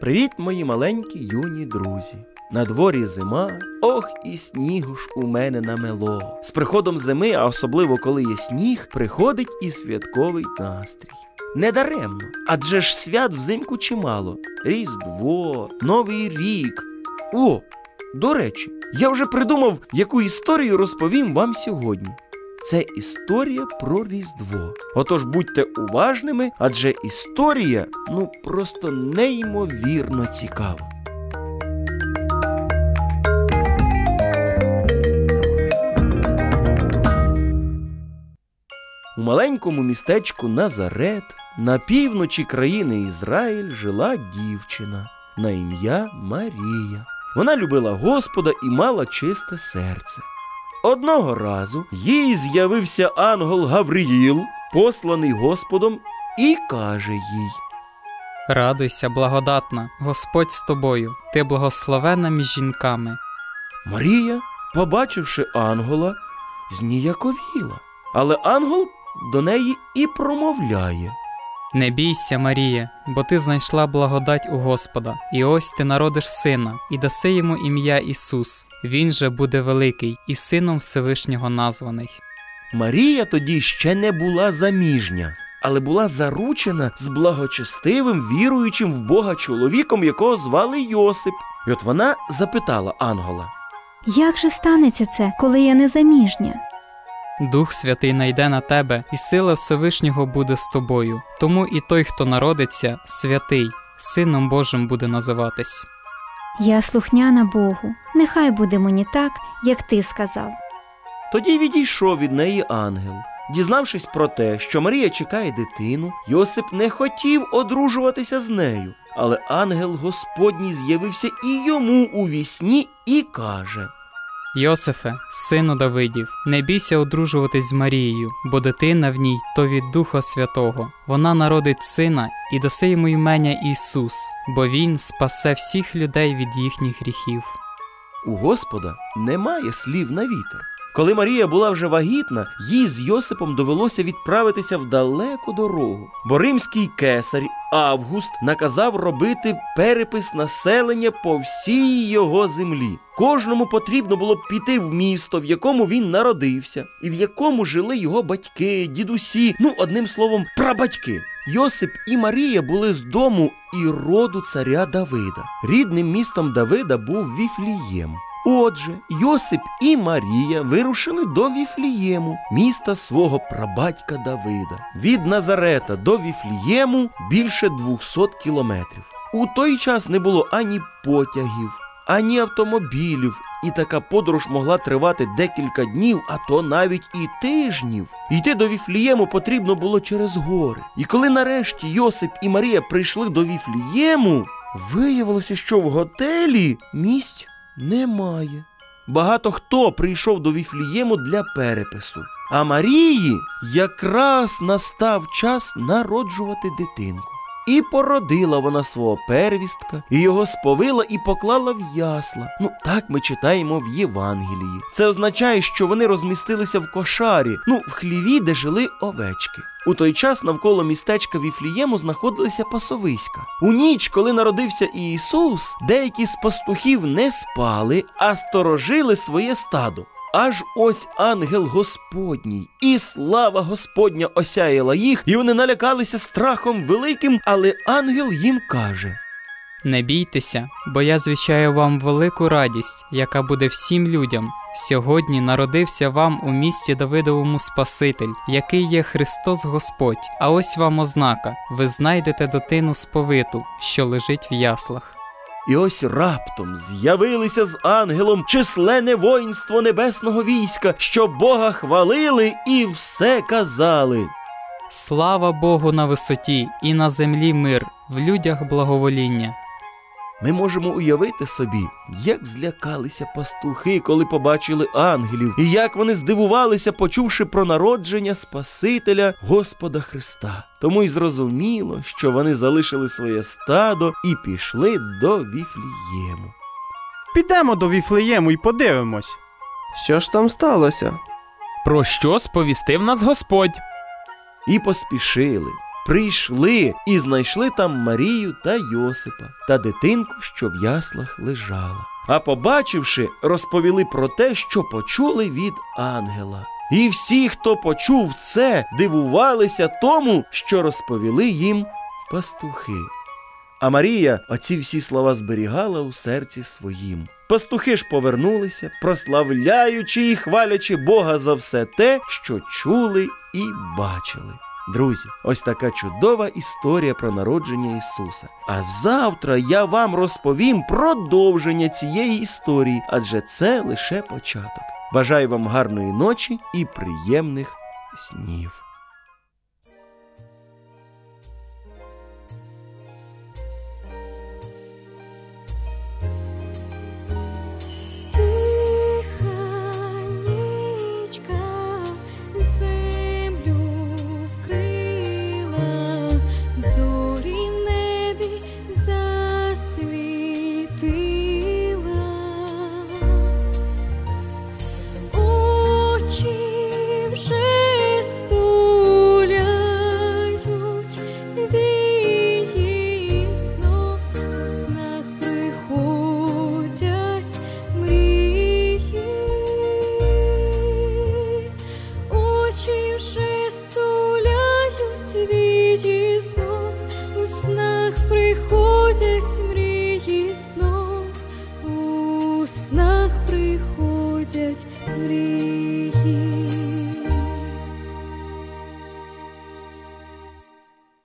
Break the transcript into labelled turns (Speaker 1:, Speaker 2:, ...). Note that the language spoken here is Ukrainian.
Speaker 1: Привіт, мої маленькі юні друзі. На дворі зима, ох, і снігу ж у мене намело. З приходом зими, а особливо коли є сніг, приходить і святковий настрій. Недаремно, адже ж свят взимку чимало. Різдво, Новий рік. О, до речі, я вже придумав, яку історію розповім вам сьогодні. Це історія про Різдво. Отож будьте уважними, адже історія ну просто неймовірно цікава. У маленькому містечку Назарет на півночі країни Ізраїль жила дівчина на ім'я Марія. Вона любила Господа і мала чисте серце. Одного разу їй з'явився ангел Гавриїл, посланий Господом, і каже їй:
Speaker 2: Радуйся, благодатна, Господь з тобою, ти благословена між жінками.
Speaker 1: Марія, побачивши ангела, зніяковіла, але ангел до неї і промовляє.
Speaker 2: Не бійся, Марія, бо ти знайшла благодать у Господа, і ось ти народиш сина, і даси йому ім'я Ісус. Він же буде великий і сином Всевишнього названий.
Speaker 1: Марія тоді ще не була заміжня, але була заручена з благочестивим, віруючим в Бога чоловіком, якого звали Йосип. І от вона запитала ангела.
Speaker 3: Як же станеться це, коли я не заміжня?
Speaker 2: Дух Святий найде на тебе, і сила Всевишнього буде з тобою. Тому і той, хто народиться, святий, Сином Божим буде називатись.
Speaker 3: Я слухняна Богу. Нехай буде мені так, як ти сказав.
Speaker 1: Тоді відійшов від неї ангел. Дізнавшись про те, що Марія чекає дитину, Йосип не хотів одружуватися з нею. Але ангел Господній з'явився і йому у вісні і каже:
Speaker 2: Йосифе, сину Давидів, не бійся одружуватись з Марією, бо дитина в ній то від Духа Святого. Вона народить сина і даси йому імення Ісус, бо Він спасе всіх людей від їхніх гріхів.
Speaker 1: У Господа немає слів на вітер. Коли Марія була вже вагітна, їй з Йосипом довелося відправитися в далеку дорогу, бо римський кесар Август наказав робити перепис населення по всій його землі. Кожному потрібно було піти в місто, в якому він народився, і в якому жили його батьки, дідусі, ну одним словом, прабатьки. Йосип і Марія були з дому і роду царя Давида. Рідним містом Давида був Віфлієм. Отже, Йосип і Марія вирушили до Віфлієму, міста свого прабатька Давида. Від Назарета до Віфлієму більше 200 кілометрів. У той час не було ані потягів, ані автомобілів, і така подорож могла тривати декілька днів, а то навіть і тижнів. Йти до Віфлієму потрібно було через гори. І коли нарешті Йосип і Марія прийшли до Віфлієму, виявилося, що в готелі місць немає. Багато хто прийшов до Віфлієму для перепису. А Марії якраз настав час народжувати дитинку. І породила вона свого первістка, і його сповила і поклала в ясла. Ну, так ми читаємо в Євангелії. Це означає, що вони розмістилися в кошарі, ну, в хліві, де жили овечки. У той час навколо містечка Віфлієму знаходилися пасовиська. У ніч, коли народився Ісус, деякі з пастухів не спали, а сторожили своє стадо. Аж ось ангел Господній, і слава Господня осяяла їх, і вони налякалися страхом великим, але ангел їм каже:
Speaker 2: Не бійтеся, бо я звіщаю вам велику радість, яка буде всім людям. Сьогодні народився вам у місті Давидовому Спаситель, який є Христос Господь. А ось вам ознака: ви знайдете дитину сповиту, що лежить в яслах.
Speaker 1: І ось раптом з'явилися з ангелом численне воїнство небесного війська, що Бога хвалили і все казали.
Speaker 2: Слава Богу на висоті, і на землі мир, в людях благовоління.
Speaker 1: Ми можемо уявити собі, як злякалися пастухи, коли побачили ангелів, і як вони здивувалися, почувши про народження Спасителя Господа Христа. Тому й зрозуміло, що вони залишили своє стадо і пішли до Віфлієму.
Speaker 4: Підемо до Віфлеєму і подивимось.
Speaker 5: Що ж там сталося?
Speaker 6: Про що сповістив нас Господь?
Speaker 1: І поспішили. Прийшли і знайшли там Марію та Йосипа та дитинку, що в яслах лежала. А побачивши, розповіли про те, що почули від ангела. І всі, хто почув це, дивувалися тому, що розповіли їм пастухи. А Марія оці всі слова зберігала у серці своїм. Пастухи ж повернулися, прославляючи і хвалячи Бога за все те, що чули і бачили. Друзі, ось така чудова історія про народження Ісуса. А завтра я вам розповім продовження цієї історії, адже це лише початок. Бажаю вам гарної ночі і приємних снів.